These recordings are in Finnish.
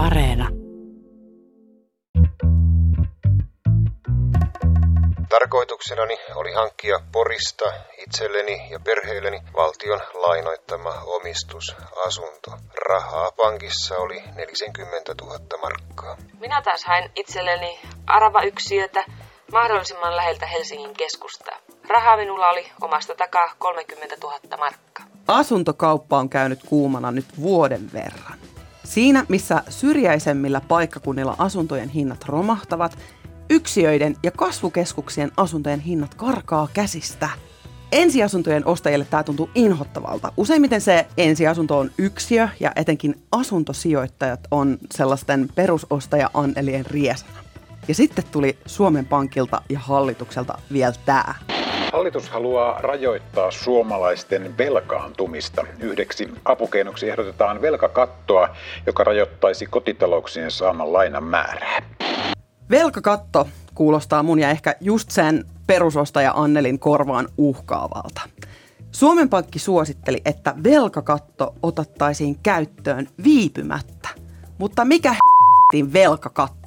Areena. Tarkoituksenani oli hankkia Porista itselleni ja perheelleni valtion lainoittama omistusasunto. Rahaa pankissa oli 40 000 markkaa. Minä taas hain itselleni arava-yksiötä mahdollisimman läheltä Helsingin keskustaa. Rahaa minulla oli omasta takaa 30 000 markkaa. Asuntokauppa on käynyt kuumana nyt vuoden verran. Siinä, missä syrjäisemmillä paikkakunnilla asuntojen hinnat romahtavat, yksiöiden ja kasvukeskuksien asuntojen hinnat karkaa käsistä. Ensiasuntojen ostajille tämä tuntuu inhottavalta. Useimmiten se ensiasunto on yksiö ja etenkin asuntosijoittajat on sellaisten perusostaja-annelien riesana. Ja sitten tuli Suomen Pankilta ja hallitukselta vielä tämä. Hallitus haluaa rajoittaa suomalaisten velkaantumista. Yhdeksi apukeinoksi ehdotetaan velkakattoa, joka rajoittaisi kotitalouksien saaman lainan määrää. Velkakatto kuulostaa mun ja ehkä just sen perusostaja Annelin korvaan uhkaavalta. Suomen Pankki suositteli, että velkakatto otettaisiin käyttöön viipymättä. Mutta mikä velkakatto?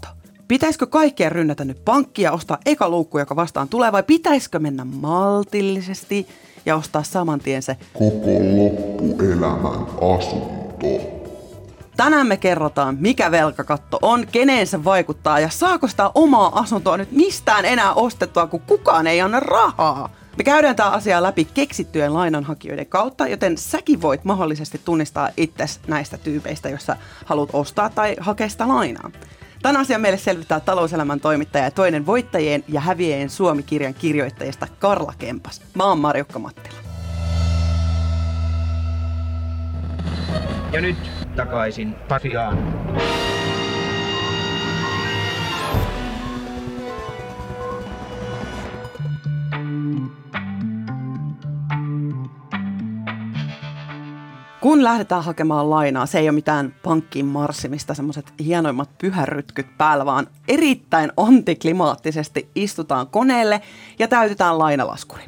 Pitäisikö kaikkien rynnätä nyt pankkia, ostaa eka luukku, joka vastaan tulee, vai pitäisikö mennä maltillisesti ja ostaa saman tien se koko loppuelämän asunto? Tänään me kerrotaan, mikä velkakatto on, keneen se vaikuttaa ja saako sitä omaa asuntoa nyt mistään enää ostettua, kun kukaan ei anna rahaa. Me käydään tämä asia läpi keksittyjen lainanhakijoiden kautta, joten säkin voit mahdollisesti tunnistaa itses näistä tyypeistä, jossa haluat ostaa tai hakea sitä lainaa. Tämän asian meille selvittää talouselämän toimittaja ja toinen voittajien ja häviäjien Suomi-kirjan kirjoittajista Karla Kempas. Mä oon Marjukka Mattila. Ja nyt takaisin Pasiaan. Kun lähdetään hakemaan lainaa, se ei ole mitään pankkiin marssimista, semmoiset hienoimmat pyhärytkyt päällä, vaan erittäin antiklimaattisesti istutaan koneelle ja täytetään lainalaskuri.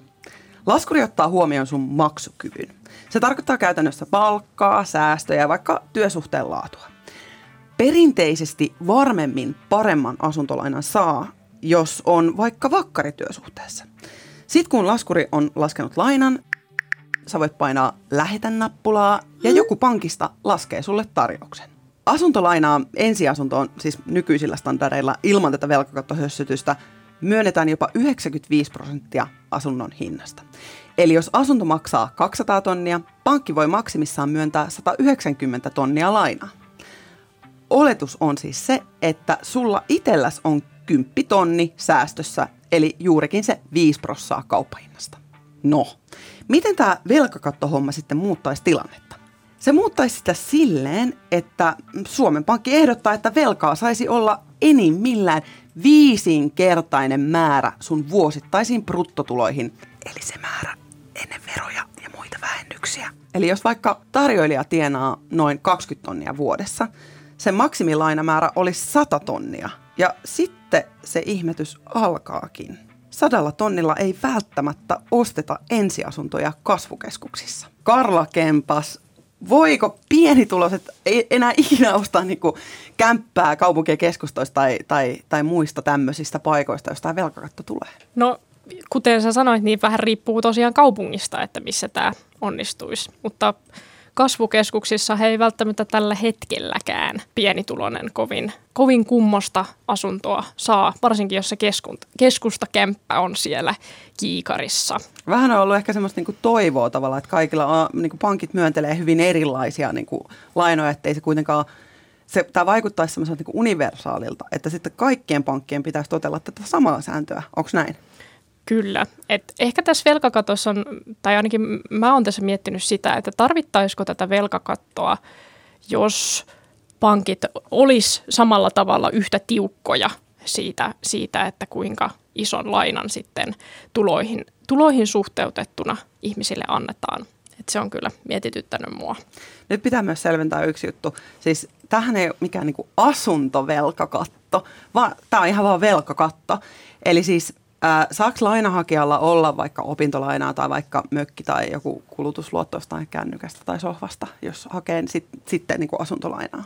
Laskuri ottaa huomioon sun maksukyvyn. Se tarkoittaa käytännössä palkkaa, säästöjä ja vaikka työsuhteen laatua. Perinteisesti varmemmin paremman asuntolainan saa, jos on vaikka vakkarityösuhteessa. Sitten kun laskuri on laskenut lainan, sä voit painaa lähetä-nappulaa ja joku pankista laskee sulle tarjouksen. Asuntolainaa ensiasuntoon, siis nykyisillä standardeilla ilman tätä velkakattohössytystä, myönnetään jopa 95 prosenttia asunnon hinnasta. Eli jos asunto maksaa 200 tonnia, pankki voi maksimissaan myöntää 190 tonnia lainaa. Oletus on siis se, että sulla itselläs on 10 tonni säästössä, eli juurikin se 5 prossaa kauppahinnasta. No, miten tämä velkakattohomma sitten muuttaisi tilannetta? Se muuttaisi sitä silleen, että Suomen Pankki ehdottaa, että velkaa saisi olla enimmillään viisinkertainen määrä sun vuosittaisiin bruttotuloihin, eli se määrä ennen veroja ja muita vähennyksiä. Eli jos vaikka tarjoilija tienaa noin 20 tonnia vuodessa, sen maksimilainamäärä olisi 100 tonnia. Ja sitten se ihmetys alkaakin. Sadalla tonnilla ei välttämättä osteta ensiasuntoja kasvukeskuksissa. Karla Kempas, voiko pienituloiset enää ikinä ostaa niinku kämppää kaupunkien keskustoista tai, tai, tai muista tämmöisistä paikoista, jos tämä velkakatto tulee? No kuten sä sanoit, niin vähän riippuu tosiaan kaupungista, että missä tämä onnistuisi. Mutta kasvukeskuksissa he ei välttämättä tällä hetkelläkään pienituloinen kovin, kovin kummosta asuntoa saa, varsinkin jos se keskusta kämppä on siellä kiikarissa. Vähän on ollut ehkä semmoista niin toivoa tavallaan, että kaikilla on, niin kuin pankit myöntelee hyvin erilaisia niin kuin lainoja, ettei se kuitenkaan se, tämä vaikuttaisi semmoiselta niin universaalilta, että sitten kaikkien pankkien pitäisi totella tätä samaa sääntöä. Onko näin? Kyllä. Et ehkä tässä velkakatossa on, tai ainakin mä oon tässä miettinyt sitä, että tarvittaisiko tätä velkakattoa, jos pankit olisi samalla tavalla yhtä tiukkoja siitä, siitä että kuinka ison lainan sitten tuloihin, tuloihin suhteutettuna ihmisille annetaan. Et se on kyllä mietityttänyt mua. Nyt pitää myös selventää yksi juttu. Siis tähän ei ole mikään niinku asuntovelkakatto, vaan tämä on ihan vaan velkakatto. Eli siis Saako lainahakijalla olla vaikka opintolainaa tai vaikka mökki tai joku kulutusluotto jostain kännykästä tai sohvasta, jos hakee sit, sitten niin kuin asuntolainaa?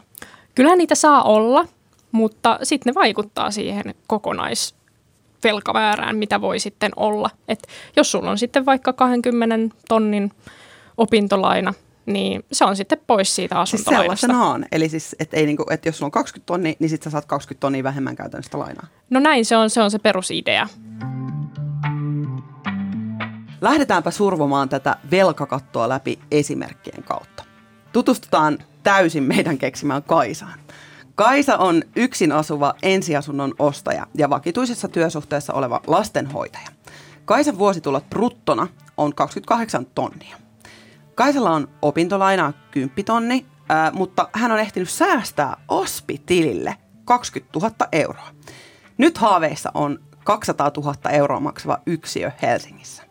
Kyllähän niitä saa olla, mutta sitten ne vaikuttaa siihen kokonaisvelkamäärään, mitä voi sitten olla. Et jos sulla on sitten vaikka 20 tonnin opintolaina, niin se on sitten pois siitä Siis asuntolainasta. sellaisenaan. Eli siis, että ei niinku, että jos sulla on 20 tonnia, niin sitten sä saat 20 tonnia vähemmän käytännössä lainaa. no näin se on, se on se perusidea. Lähdetäänpä survomaan tätä velkakattoa läpi esimerkkien kautta. Tutustutaan täysin meidän keksimään Kaisaan. Kaisa on yksin asuva ensiasunnon ostaja ja vakituisessa työsuhteessa oleva lastenhoitaja. Kaisan vuositulot bruttona on 28 tonnia. Kaisalla on opintolainaa 10 tonni, ää, mutta hän on ehtinyt säästää OSPI-tilille 20 000 euroa. Nyt haaveissa on 200 000 euroa maksava yksiö Helsingissä.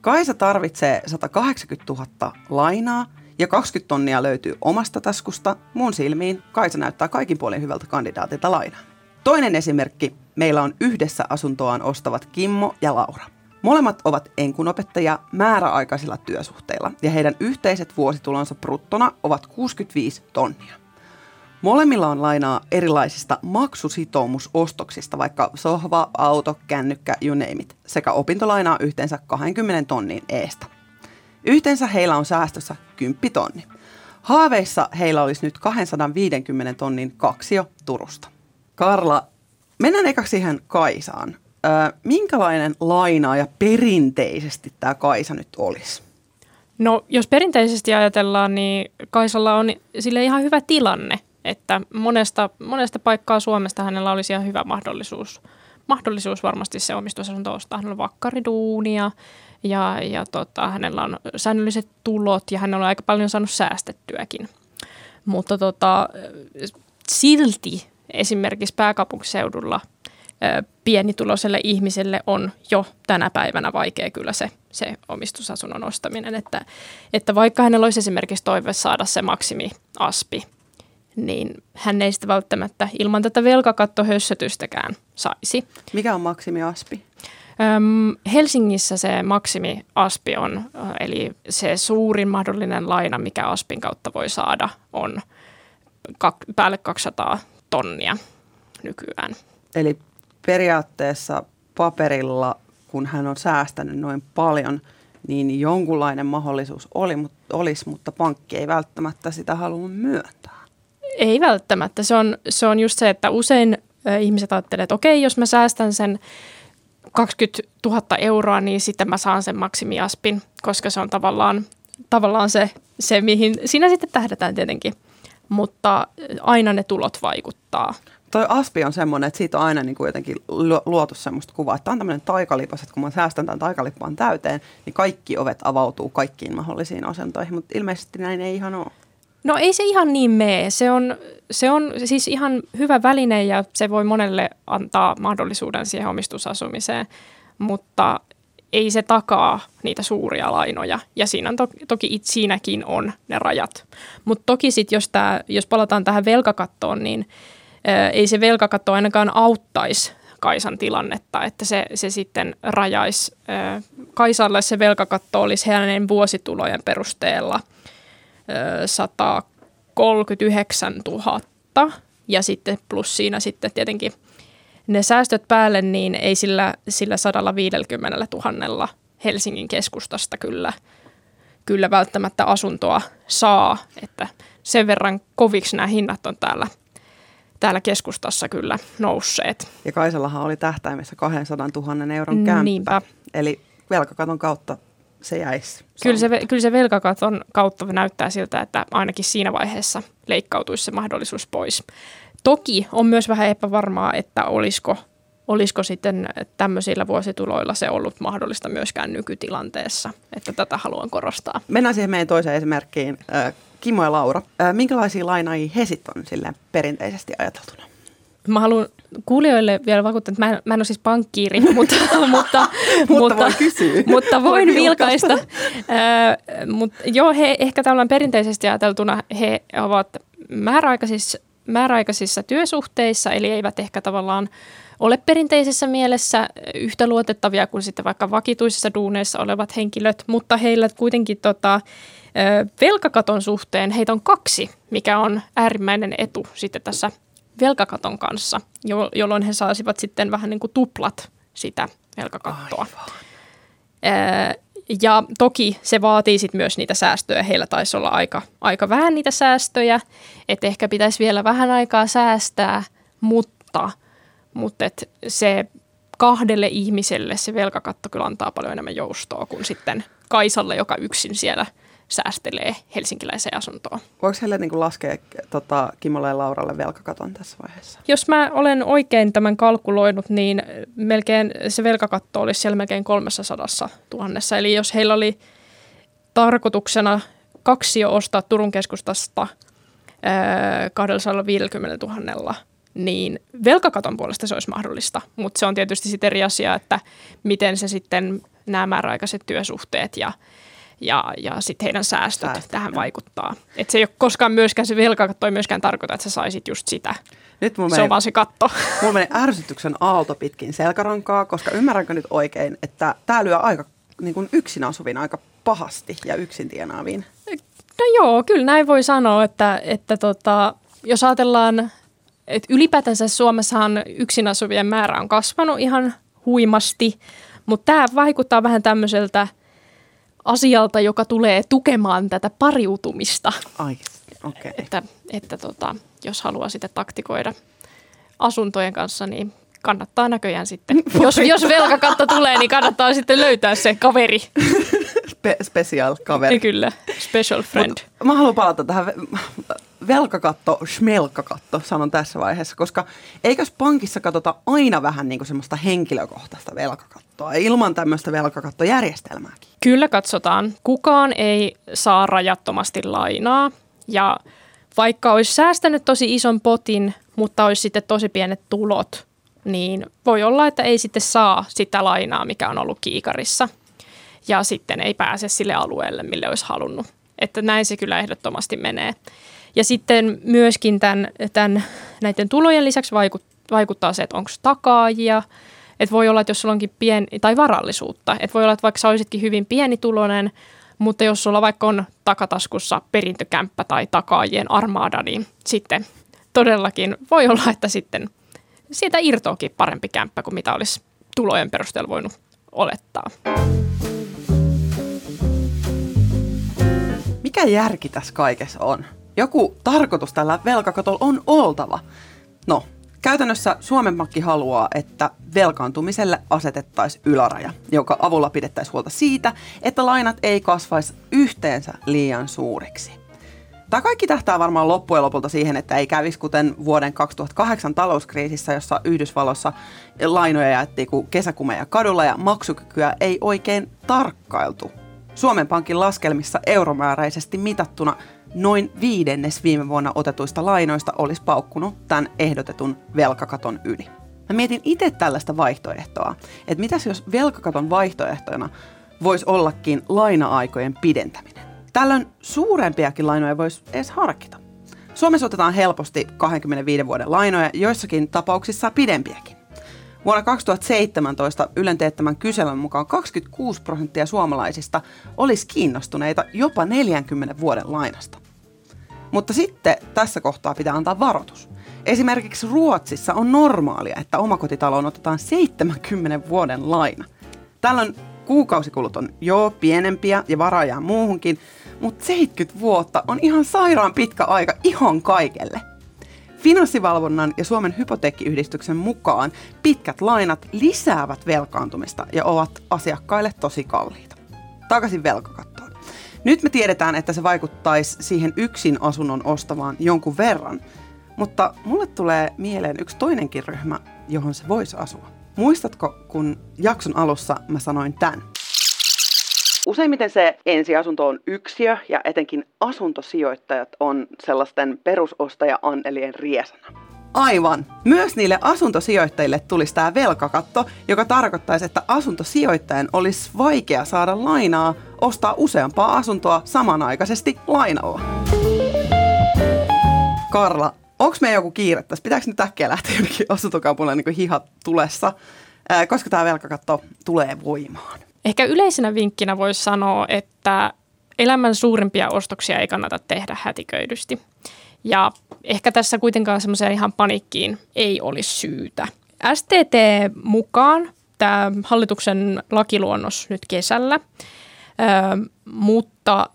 Kaisa tarvitsee 180 000 lainaa ja 20 tonnia löytyy omasta taskusta. Mun silmiin Kaisa näyttää kaikin puolin hyvältä kandidaatilta lainaa. Toinen esimerkki. Meillä on yhdessä asuntoaan ostavat Kimmo ja Laura. Molemmat ovat enkunopettajia määräaikaisilla työsuhteilla ja heidän yhteiset vuositulonsa bruttona ovat 65 tonnia. Molemmilla on lainaa erilaisista maksusitoumusostoksista, vaikka sohva, auto, kännykkä, you name it, sekä opintolainaa yhteensä 20 tonnin eestä. Yhteensä heillä on säästössä 10 tonni. Haaveissa heillä olisi nyt 250 tonnin kaksio Turusta. Karla, mennään ekaksi siihen Kaisaan. Öö, minkälainen lainaaja perinteisesti tämä Kaisa nyt olisi? No jos perinteisesti ajatellaan, niin Kaisalla on sille ihan hyvä tilanne, että monesta, monesta paikkaa Suomesta hänellä olisi ihan hyvä mahdollisuus, mahdollisuus varmasti se omistusasunto ostaa. Hänellä on vakkariduunia ja, ja tota, hänellä on säännölliset tulot ja hänellä on aika paljon saanut säästettyäkin. Mutta tota, silti esimerkiksi pääkaupunkiseudulla pienituloiselle ihmiselle on jo tänä päivänä vaikea kyllä se, se omistusasunnon ostaminen. Että, että vaikka hänellä olisi esimerkiksi toive saada se maksimiaspi, niin hän ei sitä välttämättä ilman tätä velkakattohössötystäkään saisi. Mikä on maksimiaspi? Öm, Helsingissä se maksimiaspi on, eli se suurin mahdollinen laina, mikä aspin kautta voi saada, on päälle 200 tonnia nykyään. Eli periaatteessa paperilla, kun hän on säästänyt noin paljon, niin jonkunlainen mahdollisuus oli, mutta, olisi, mutta pankki ei välttämättä sitä halua myöntää. Ei välttämättä. Se on, se on just se, että usein ihmiset ajattelee, että okei, jos mä säästän sen 20 000 euroa, niin sitten mä saan sen maksimiaspin, koska se on tavallaan, tavallaan se, se, mihin siinä sitten tähdätään tietenkin. Mutta aina ne tulot vaikuttaa. Toi aspi on semmoinen, että siitä on aina niin kuin jotenkin lu- luotu semmoista kuvaa, että tämä on tämmöinen taikalipas, että kun mä säästän tämän taikalippaan täyteen, niin kaikki ovet avautuu kaikkiin mahdollisiin asentoihin, mutta ilmeisesti näin ei ihan ole. No ei se ihan niin mene. Se on, se on siis ihan hyvä väline ja se voi monelle antaa mahdollisuuden siihen omistusasumiseen, mutta ei se takaa niitä suuria lainoja. Ja siinä on to, toki it, siinäkin on ne rajat. Mutta toki sitten, jos, jos palataan tähän velkakattoon, niin ei se velkakatto ainakaan auttaisi Kaisan tilannetta, että se, se sitten rajaisi. Kaisalle se velkakatto olisi hänen vuositulojen perusteella – ö, 139 000 ja sitten plus siinä sitten tietenkin ne säästöt päälle, niin ei sillä, sillä 150 000 Helsingin keskustasta kyllä, kyllä välttämättä asuntoa saa, että sen verran koviksi nämä hinnat on täällä, täällä keskustassa kyllä nousseet. Ja Kaisallahan oli tähtäimessä 200 000 euron kämppä. Niinpä. Eli velkakaton kautta se jäisi. Kyllä se, kyllä se velkakaton kautta näyttää siltä, että ainakin siinä vaiheessa leikkautuisi se mahdollisuus pois. Toki on myös vähän epävarmaa, että olisiko, olisiko sitten tämmöisillä vuosituloilla se ollut mahdollista myöskään nykytilanteessa, että tätä haluan korostaa. Mennään siihen meidän toiseen esimerkkiin. Kimmo ja Laura, minkälaisia lainaajia he sitten on silleen perinteisesti ajateltuna? Mä haluan kuulijoille vielä vakuuttaa, että mä en, mä en ole siis pankkiiri, mutta, mutta, Mutta voi kysyä. mutta Voi voin vilkaista. vilkaista. Äh, mutta joo, he ehkä tavallaan perinteisesti ajateltuna he ovat määräaikaisissa määräaikaisissa työsuhteissa, eli eivät ehkä tavallaan ole perinteisessä mielessä yhtä luotettavia kuin sitten vaikka vakituisissa duuneissa olevat henkilöt, mutta heillä kuitenkin tota, velkakaton suhteen heitä on kaksi, mikä on äärimmäinen etu sitten tässä velkakaton kanssa, jolloin he saisivat sitten vähän niin kuin tuplat sitä velkakattoa. Aivan. Ja toki se vaatii sit myös niitä säästöjä. Heillä taisi olla aika, aika vähän niitä säästöjä, että ehkä pitäisi vielä vähän aikaa säästää, mutta, mutta et se kahdelle ihmiselle se velkakatto kyllä antaa paljon enemmän joustoa kuin sitten Kaisalle, joka yksin siellä – säästelee helsinkiläiseen asuntoon. Voiko heille niin laskea tota, Kimolle ja Lauralle velkakaton tässä vaiheessa? Jos mä olen oikein tämän kalkuloinut, niin melkein se velkakatto olisi siellä melkein 300 tuhannessa. Eli jos heillä oli tarkoituksena kaksi jo ostaa Turun keskustasta ää, 250 000, niin velkakaton puolesta se olisi mahdollista. Mutta se on tietysti sitten eri asia, että miten se sitten nämä määräaikaiset työsuhteet ja ja, ja sitten heidän säästöt Säästö, tähän vaikuttaa. Et se ei ole koskaan myöskään se velkakatto ei myöskään tarkoita, että sä saisit just sitä. Nyt se meni, on vaan se katto. Mulla meni ärsytyksen aalto pitkin selkärankaa, koska ymmärränkö nyt oikein, että tämä lyö aika niin kuin yksin asuvin aika pahasti ja yksin tienaaviin? No joo, kyllä näin voi sanoa, että, että tota, jos ajatellaan, että ylipäätänsä Suomessahan yksin asuvien määrä on kasvanut ihan huimasti, mutta tämä vaikuttaa vähän tämmöiseltä – asialta, joka tulee tukemaan tätä pariutumista. Ai, okay. Että, että tota, jos haluaa sitten taktikoida asuntojen kanssa, niin kannattaa näköjään sitten. Jos, jos velkakatto tulee, niin kannattaa sitten löytää se kaveri. Spe- special kaveri. Kyllä, special friend. Mut mä haluan palata tähän velkakatto, schmelkakatto, sanon tässä vaiheessa, koska eikös pankissa katsota aina vähän niin kuin semmoista henkilökohtaista velkakattoa ilman tämmöistä velkakattojärjestelmääkin? Kyllä katsotaan. Kukaan ei saa rajattomasti lainaa ja vaikka olisi säästänyt tosi ison potin, mutta olisi sitten tosi pienet tulot, niin voi olla, että ei sitten saa sitä lainaa, mikä on ollut kiikarissa. Ja sitten ei pääse sille alueelle, mille olisi halunnut. Että näin se kyllä ehdottomasti menee. Ja sitten myöskin tämän, tämän, näiden tulojen lisäksi vaikuttaa se, että onko takaajia. Että voi olla, että jos sulla onkin pieni, tai varallisuutta. Että voi olla, että vaikka sä olisitkin hyvin pienituloinen, mutta jos sulla vaikka on takataskussa perintökämppä tai takaajien armaada, niin sitten todellakin voi olla, että sitten siitä irtoakin parempi kämppä kuin mitä olisi tulojen perusteella voinut olettaa. Mikä järki tässä kaikessa on? Joku tarkoitus tällä velkakatolla on oltava. No, käytännössä Suomen Pankki haluaa, että velkaantumiselle asetettaisiin yläraja, joka avulla pidettäisiin huolta siitä, että lainat ei kasvaisi yhteensä liian suuriksi. Tämä kaikki tähtää varmaan loppujen lopulta siihen, että ei kävisi kuten vuoden 2008 talouskriisissä, jossa Yhdysvalloissa lainoja jaettiin kuin kesäkumeja kadulla ja maksukykyä ei oikein tarkkailtu. Suomen Pankin laskelmissa euromääräisesti mitattuna noin viidennes viime vuonna otetuista lainoista olisi paukkunut tämän ehdotetun velkakaton yli. Mä mietin itse tällaista vaihtoehtoa, että mitäs jos velkakaton vaihtoehtona voisi ollakin laina-aikojen pidentäminen. Tällöin suurempiakin lainoja voisi edes harkita. Suomessa otetaan helposti 25 vuoden lainoja, joissakin tapauksissa pidempiäkin. Vuonna 2017 Ylen teettämän kyselyn mukaan 26 prosenttia suomalaisista olisi kiinnostuneita jopa 40 vuoden lainasta. Mutta sitten tässä kohtaa pitää antaa varoitus. Esimerkiksi Ruotsissa on normaalia, että omakotitaloon otetaan 70 vuoden laina. Tällöin kuukausikulut on jo pienempiä ja varaa muuhunkin, mutta 70 vuotta on ihan sairaan pitkä aika ihan kaikelle. Finanssivalvonnan ja Suomen hypoteekkiyhdistyksen mukaan pitkät lainat lisäävät velkaantumista ja ovat asiakkaille tosi kalliita. Takaisin velkakattoon. Nyt me tiedetään, että se vaikuttaisi siihen yksin asunnon ostavaan jonkun verran, mutta mulle tulee mieleen yksi toinenkin ryhmä, johon se voisi asua. Muistatko, kun jakson alussa mä sanoin tämän? Useimmiten se ensiasunto on yksiö ja etenkin asuntosijoittajat on sellaisten perusostaja-annelien riesana. Aivan. Myös niille asuntosijoittajille tulisi tämä velkakatto, joka tarkoittaisi, että asuntosijoittajan olisi vaikea saada lainaa ostaa useampaa asuntoa samanaikaisesti lainalla. Karla, onko meidän joku kiire tässä? Pitääkö nyt äkkiä lähteä jonnekin asuntokaupulle niin hihat tulessa? Koska tämä velkakatto tulee voimaan? Ehkä yleisenä vinkkinä voisi sanoa, että elämän suurimpia ostoksia ei kannata tehdä hätiköidysti. Ja ehkä tässä kuitenkaan semmoiseen ihan panikkiin ei olisi syytä. STT mukaan tämä hallituksen lakiluonnos nyt kesällä, mutta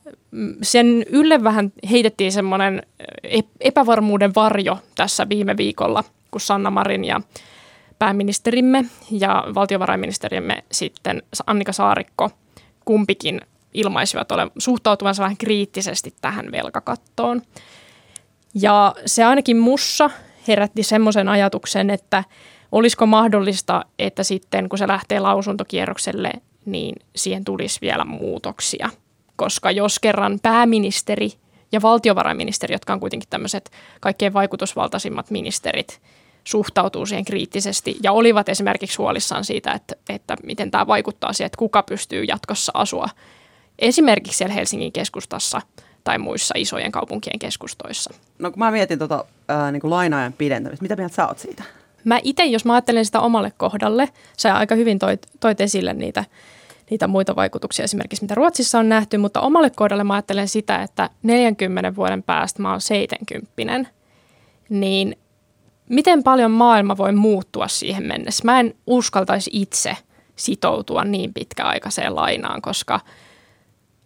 sen ylle vähän heitettiin semmoinen epävarmuuden varjo tässä viime viikolla, kun Sanna Marin ja pääministerimme ja valtiovarainministerimme sitten Annika Saarikko kumpikin ilmaisivat ole, suhtautuvansa vähän kriittisesti tähän velkakattoon. Ja se ainakin mussa herätti semmoisen ajatuksen, että olisiko mahdollista, että sitten kun se lähtee lausuntokierrokselle, niin siihen tulisi vielä muutoksia. Koska jos kerran pääministeri ja valtiovarainministeri, jotka on kuitenkin tämmöiset kaikkein vaikutusvaltaisimmat ministerit, suhtautuu siihen kriittisesti ja olivat esimerkiksi huolissaan siitä, että, että miten tämä vaikuttaa siihen, että kuka pystyy jatkossa asua esimerkiksi siellä Helsingin keskustassa tai muissa isojen kaupunkien keskustoissa. No kun mä mietin tota, ää, niin lainaajan pidentämistä, mitä mieltä sä oot siitä? Mä itse, jos mä ajattelen sitä omalle kohdalle, sä aika hyvin toit, toit esille niitä, niitä muita vaikutuksia esimerkiksi, mitä Ruotsissa on nähty, mutta omalle kohdalle mä ajattelen sitä, että 40 vuoden päästä mä oon 70, niin miten paljon maailma voi muuttua siihen mennessä? Mä en uskaltaisi itse sitoutua niin pitkäaikaiseen lainaan, koska –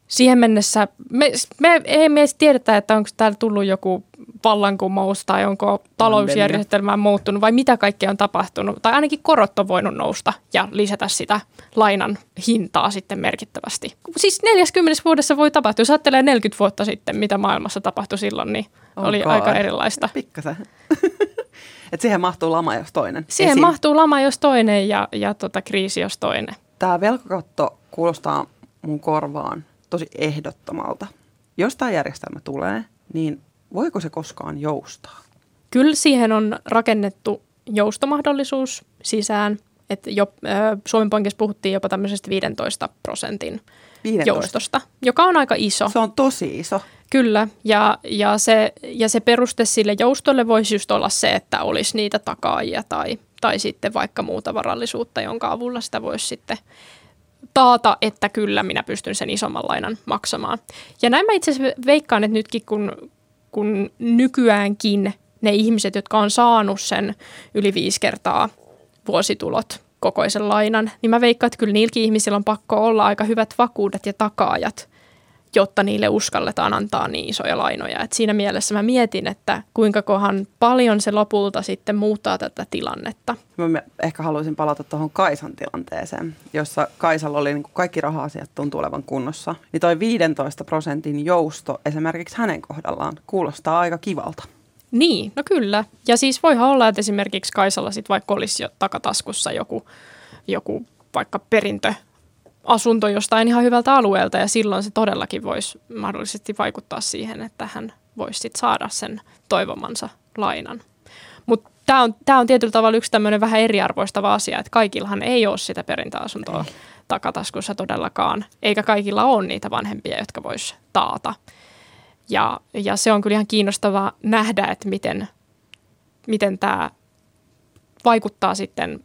siihen mennessä, me, me ei me edes tiedetä, että onko täällä tullut joku vallankumous tai onko talousjärjestelmä muuttunut vai mitä kaikkea on tapahtunut. Tai ainakin korot on voinut nousta ja lisätä sitä lainan hintaa sitten merkittävästi. Siis 40 vuodessa voi tapahtua. Jos ajattelee 40 vuotta sitten, mitä maailmassa tapahtui silloin, niin oli kai. aika erilaista. Pikkasen. Et siihen mahtuu lama jos toinen. Siihen Esim. mahtuu lama jos toinen ja, ja tota, kriisi jos toinen. Tämä velkakatto kuulostaa mun korvaan tosi ehdottomalta. Jos tämä järjestelmä tulee, niin voiko se koskaan joustaa? Kyllä siihen on rakennettu joustomahdollisuus sisään. Että jo, Suomen Pankissa puhuttiin jopa tämmöisestä 15 prosentin 15. joustosta, joka on aika iso. Se on tosi iso. Kyllä, ja, ja, se, ja se peruste sille joustolle voisi just olla se, että olisi niitä takaajia tai, tai sitten vaikka muuta varallisuutta, jonka avulla sitä voisi sitten taata, että kyllä minä pystyn sen isomman lainan maksamaan. Ja näin mä itse asiassa veikkaan, että nytkin kun, kun nykyäänkin ne ihmiset, jotka on saanut sen yli viisi kertaa vuositulot kokoisen lainan, niin mä veikkaan, että kyllä niilläkin ihmisillä on pakko olla aika hyvät vakuudet ja takaajat, jotta niille uskalletaan antaa niin isoja lainoja. Et siinä mielessä mä mietin, että kuinka kohan paljon se lopulta sitten muuttaa tätä tilannetta. Mä ehkä haluaisin palata tuohon Kaisan tilanteeseen, jossa Kaisalla oli niin kaikki raha-asiat tuntuu olevan kunnossa. Niin toi 15 prosentin jousto esimerkiksi hänen kohdallaan kuulostaa aika kivalta. Niin, no kyllä. Ja siis voihan olla, että esimerkiksi Kaisalla sitten vaikka olisi jo takataskussa joku, joku vaikka perintö asunto jostain ihan hyvältä alueelta ja silloin se todellakin voisi mahdollisesti vaikuttaa siihen, että hän voisi sit saada sen toivomansa lainan. Mutta tämä on, tää on tietyllä tavalla yksi tämmöinen vähän eriarvoistava asia, että kaikillahan ei ole sitä perintäasuntoa ei. takataskussa todellakaan, eikä kaikilla ole niitä vanhempia, jotka vois taata. Ja, ja se on kyllä ihan kiinnostavaa nähdä, että miten, miten tämä vaikuttaa sitten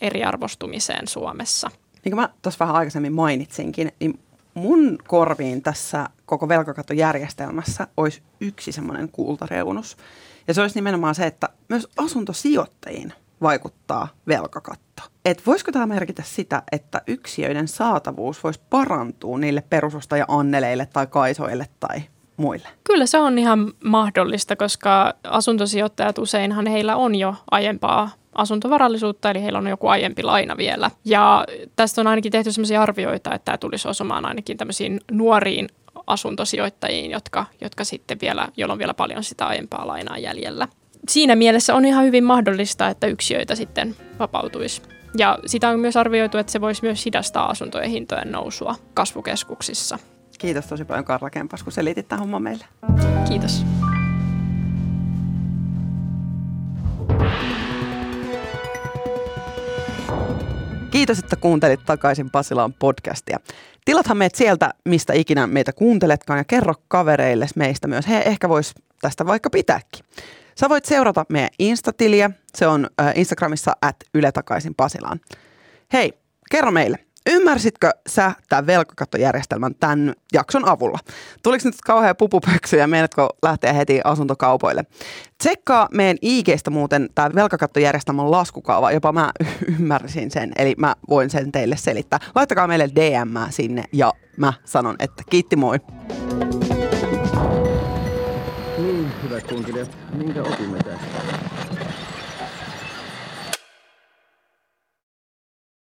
eriarvostumiseen Suomessa – niin kuin mä tuossa vähän aikaisemmin mainitsinkin, niin mun korviin tässä koko velkakattojärjestelmässä olisi yksi semmoinen kultareunus. Ja se olisi nimenomaan se, että myös asuntosijoittajiin vaikuttaa velkakatto. Et voisiko tämä merkitä sitä, että yksiöiden saatavuus voisi parantua niille perusostaja-anneleille tai kaisoille tai muille? Kyllä se on ihan mahdollista, koska asuntosijoittajat useinhan heillä on jo aiempaa asuntovarallisuutta, eli heillä on joku aiempi laina vielä. Ja tästä on ainakin tehty sellaisia arvioita, että tämä tulisi osumaan ainakin tämmöisiin nuoriin asuntosijoittajiin, jotka, jotka sitten vielä, joilla on vielä paljon sitä aiempaa lainaa jäljellä. Siinä mielessä on ihan hyvin mahdollista, että yksiöitä sitten vapautuisi. Ja sitä on myös arvioitu, että se voisi myös hidastaa asuntojen hintojen nousua kasvukeskuksissa. Kiitos tosi paljon Karla Kempas, kun selitit tämän homman meille. Kiitos. Kiitos, että kuuntelit takaisin Pasilaan podcastia. Tilathan meitä sieltä, mistä ikinä meitä kuunteletkaan ja kerro kavereille meistä myös. He ehkä vois tästä vaikka pitääkin. Sä voit seurata meidän Instatiliä. Se on äh, Instagramissa at Yle takaisin Pasilaan. Hei, kerro meille. Ymmärsitkö sä tämän velkakattojärjestelmän tämän jakson avulla? Tuliko nyt kauhean pupupöksyjä ja meidätkö lähteä heti asuntokaupoille? Tsekkaa meidän IGstä muuten tämä velkakattojärjestelmän laskukaava, jopa mä ymmärsin sen, eli mä voin sen teille selittää. Laittakaa meille DM sinne ja mä sanon, että kiitti moi. Niin, hyvät kunkilijat, minkä opimme tästä?